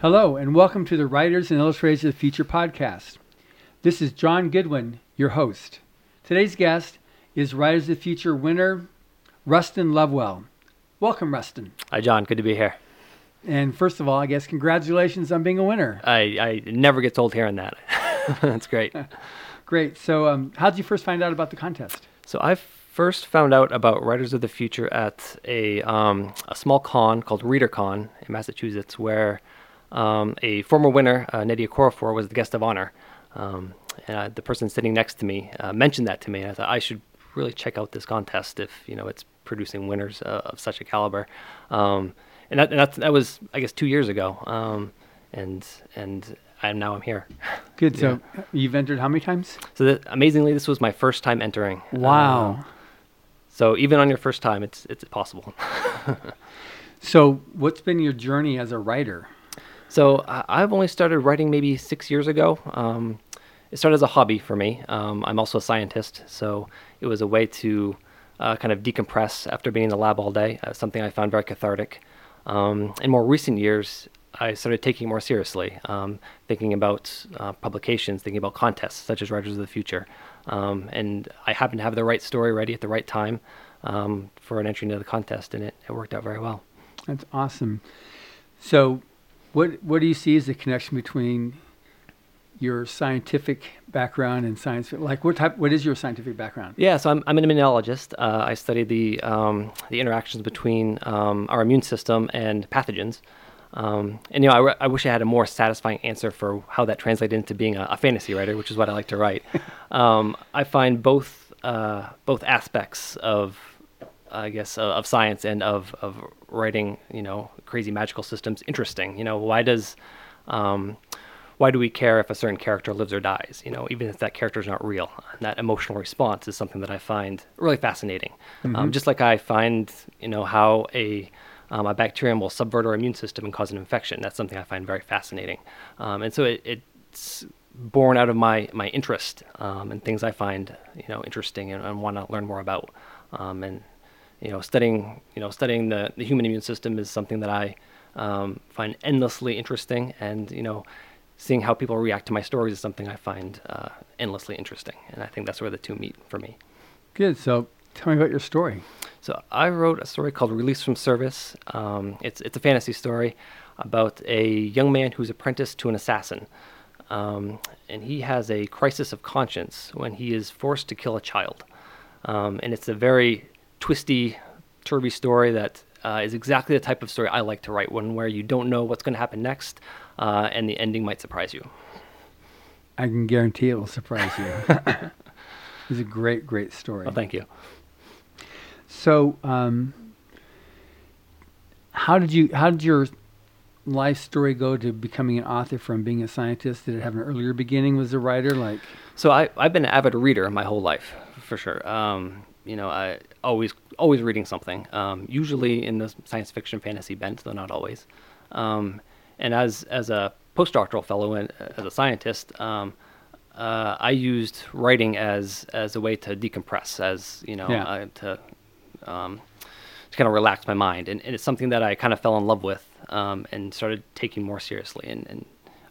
Hello, and welcome to the Writers and Illustrators of the Future podcast. This is John Goodwin, your host. Today's guest is Writers of the Future winner, Rustin Lovewell. Welcome, Rustin. Hi, John. Good to be here. And first of all, I guess congratulations on being a winner. I, I never get told hearing that. That's great. Great. So, um, how did you first find out about the contest? So I first found out about Writers of the Future at a um, a small con called ReaderCon in Massachusetts, where um, a former winner, uh, Nnedi Okorafor, was the guest of honor. Um, and uh, the person sitting next to me uh, mentioned that to me, and I thought I should really check out this contest if you know it's producing winners uh, of such a caliber. Um, and that, and that that was I guess two years ago. Um, and and I'm now I'm here. Good. So, you've entered how many times? So that, amazingly, this was my first time entering. Wow. Uh, so even on your first time, it's it's possible. So, what's been your journey as a writer? So I- I've only started writing maybe six years ago. Um, it started as a hobby for me. Um, I'm also a scientist, so it was a way to uh, kind of decompress after being in the lab all day. Uh, something I found very cathartic. Um, in more recent years, I started taking it more seriously, um, thinking about uh, publications, thinking about contests such as Writers of the Future. Um, and I happened to have the right story ready at the right time um, for an entry into the contest, and it, it worked out very well. That's awesome. So, what what do you see as the connection between your scientific background and science? Like, what type? What is your scientific background? Yeah, so I'm, I'm an immunologist. Uh, I study the um, the interactions between um, our immune system and pathogens. Um, and you know, I, re- I wish I had a more satisfying answer for how that translated into being a, a fantasy writer, which is what I like to write. um, I find both uh, both aspects of I guess uh, of science and of of writing, you know, crazy magical systems interesting. You know, why does um, why do we care if a certain character lives or dies? You know, even if that character is not real, and that emotional response is something that I find really fascinating. Um, just like I find, you know, how a um, a bacterium will subvert our immune system and cause an infection. That's something I find very fascinating. Um, and so it, it's born out of my my interest um, and things I find, you know, interesting and, and want to learn more about. Um, and you know, studying you know studying the, the human immune system is something that I um, find endlessly interesting, and you know, seeing how people react to my stories is something I find uh, endlessly interesting, and I think that's where the two meet for me. Good. So, tell me about your story. So I wrote a story called "Release from Service." Um, it's it's a fantasy story about a young man who's apprenticed to an assassin, um, and he has a crisis of conscience when he is forced to kill a child, um, and it's a very twisty, turvy story that uh, is exactly the type of story I like to write. One where you don't know what's going to happen next, uh, and the ending might surprise you. I can guarantee it will surprise you. it's a great, great story. Well, thank you. So, um, how did you? How did your life story go to becoming an author from being a scientist? Did it have an earlier beginning? Was a writer like? So I, I've been an avid reader my whole life, for sure. Um, you know, I always always reading something. Um, usually in the science fiction fantasy bent, though not always. Um, and as as a postdoctoral fellow and uh, as a scientist, um, uh, I used writing as as a way to decompress, as you know, Yeah. uh, to um, to kind of relax my mind, and, and it's something that I kind of fell in love with um, and started taking more seriously and, and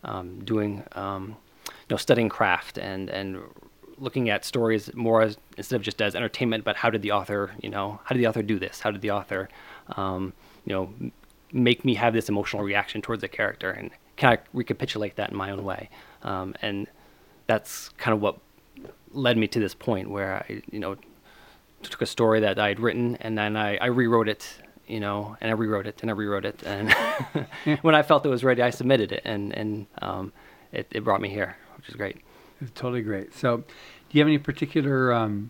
um, doing, um, you know, studying craft and and looking at stories more as instead of just as entertainment, but how did the author, you know, how did the author do this? How did the author, um, you know, make me have this emotional reaction towards a character, and can I recapitulate that in my own way? Um, and that's kind of what led me to this point where I, you know, took a story that I had written and then I, I rewrote it, you know, and I rewrote it and I rewrote it. And when I felt it was ready, I submitted it and, and um, it, it brought me here, which is great. It's totally great. So, do you have any particular um,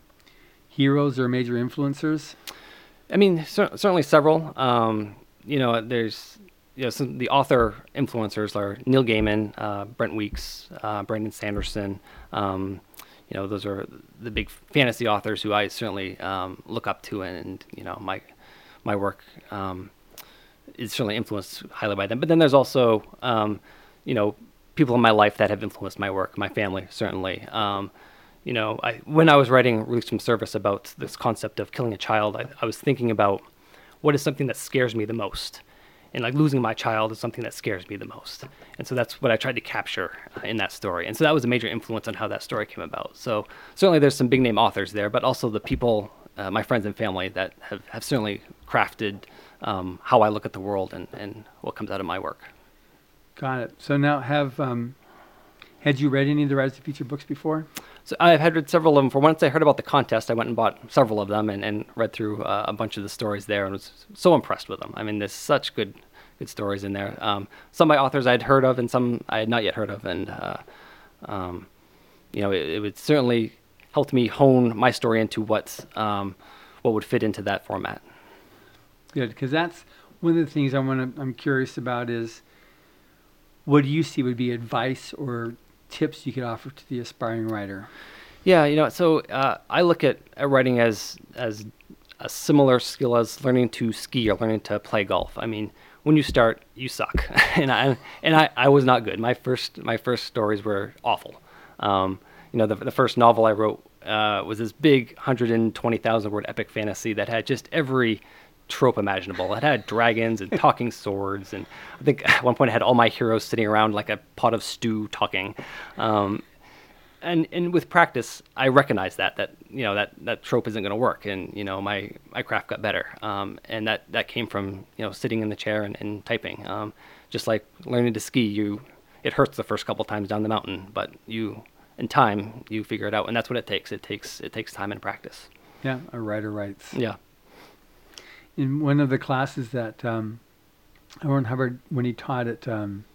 heroes or major influencers? I mean, cer- certainly several. Um, you know, there's you know some the author influencers are Neil Gaiman, uh, Brent Weeks, uh, Brandon Sanderson. Um, you know, those are the big fantasy authors who I certainly um, look up to, and, you know, my my work um, is certainly influenced highly by them. But then there's also um, you know people in my life that have influenced my work, my family certainly. Um, you know, I, when I was writing Release from Service about this concept of killing a child, I, I was thinking about what is something that scares me the most. and like losing my child is something that scares me the most. And so that's what I tried to capture uh, in that story. And so that was a major influence on how that story came about. So certainly there's some big name authors there, but also the people, uh, my friends and family, that have, have certainly crafted um, how I look at the world and, and what comes out of my work. Got it. So now have um, had you read any of the Writers of the Future books before? So I've had read several of them. For once I heard about the contest, I went and bought several of them and, and read through uh, a bunch of the stories there and was so impressed with them. I mean, there's such good good stories in there. Um, some by authors I'd heard of and some I had not yet heard of. And, uh, um, you know, it, it, would certainly helped me hone my story into what, um, what would fit into that format. Good, because that's one of the things I want to, I'm curious about is what do you see would be advice or tips you could offer to the aspiring writer? Yeah, you know, so uh, I look at, at writing as as a similar skill as learning to ski or learning to play golf. I mean, when you start, you suck, and I and I, I was not good. My first my first stories were awful. Um, you know, the the first novel I wrote uh, was this big 120,000 word epic fantasy that had just every trope imaginable. It had dragons and talking swords, and I think at one point it had all my heroes sitting around like a pot of stew talking. Um, and and with practice, I recognized that that you know that that trope isn't going to work, and you know my my craft got better, um, and that that came from you know sitting in the chair and, and typing. Um, just like learning to ski, you it hurts the first couple times down the mountain, but you in time you figure it out, and that's what it takes. It takes it takes time and practice. Yeah, a writer writes. Yeah in one of the classes that um, L. Ron Hubbard, when he taught at, um,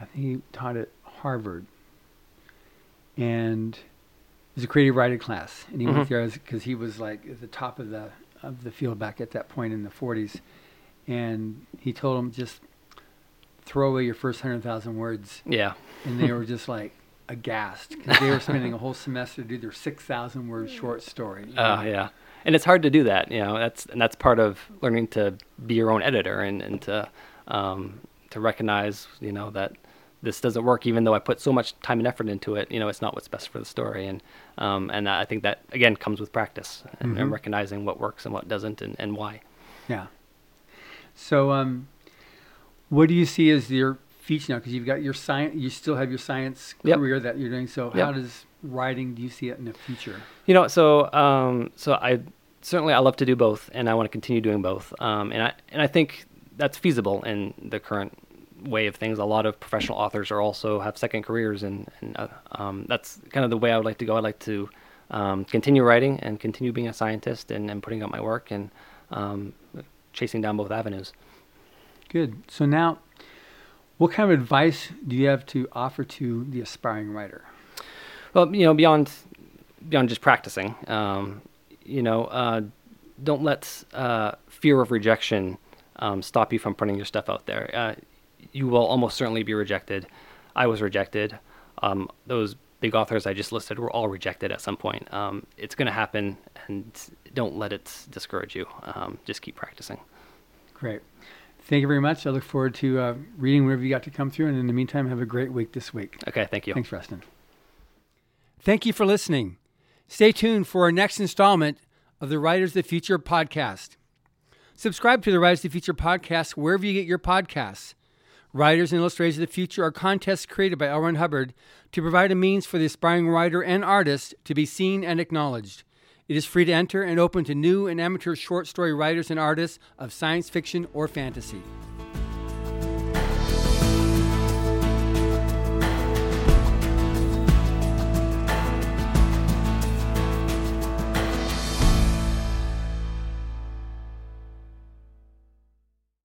I think he taught at Harvard, and it was a creative writing class, and he mm-hmm. went there because he was like at the top of the of the field back at that point in the 40s, and he told them just throw away your first hundred thousand words. Yeah, and they were just like aghast because they were spending a whole semester to do their six thousand word short story. Oh uh, yeah and it's hard to do that. You know, that's and that's part of learning to be your own editor and and to um, to recognize you know that this doesn't work even though I put so much time and effort into it. You know, it's not what's best for the story, and um, and I think that again comes with practice and, mm-hmm. and recognizing what works and what doesn't and, and why. Yeah. So, um, what do you see as your future now? Because you've got your science, you still have your science yep. career that you're doing. So, yep. how does writing do you see it in the future? You know, so um, so I certainly I love to do both, and I want to continue doing both. Um, and I and I think that's feasible in the current way of things. A lot of professional authors are also have second careers, and, and uh, um, that's kind of the way I would like to go. I'd like to um, continue writing and continue being a scientist and, and putting out my work and um, chasing down both avenues. Good. So now, what kind of advice do you have to offer to the aspiring writer? Well, you know, beyond beyond just practicing, um, you know, uh, don't let uh, fear of rejection um, stop you from putting your stuff out there. Uh, you will almost certainly be rejected. I was rejected. Um, those big authors I just listed were all rejected at some point. Um, it's going to happen, and don't let it discourage you. Um, just keep practicing. Great. Thank you very much. I look forward to uh, reading wherever you got to come through. And in the meantime, have a great week this week. Okay, thank you. Thanks, Rustin. Thank you for listening. Stay tuned for our next installment of the Writers of the Future podcast. Subscribe to the Writers of the Future podcast wherever you get your podcasts. Writers and Illustrators of the Future are contests created by L. Hubbard to provide a means for the aspiring writer and artist to be seen and acknowledged. It is free to enter and open to new and amateur short story writers and artists of science fiction or fantasy.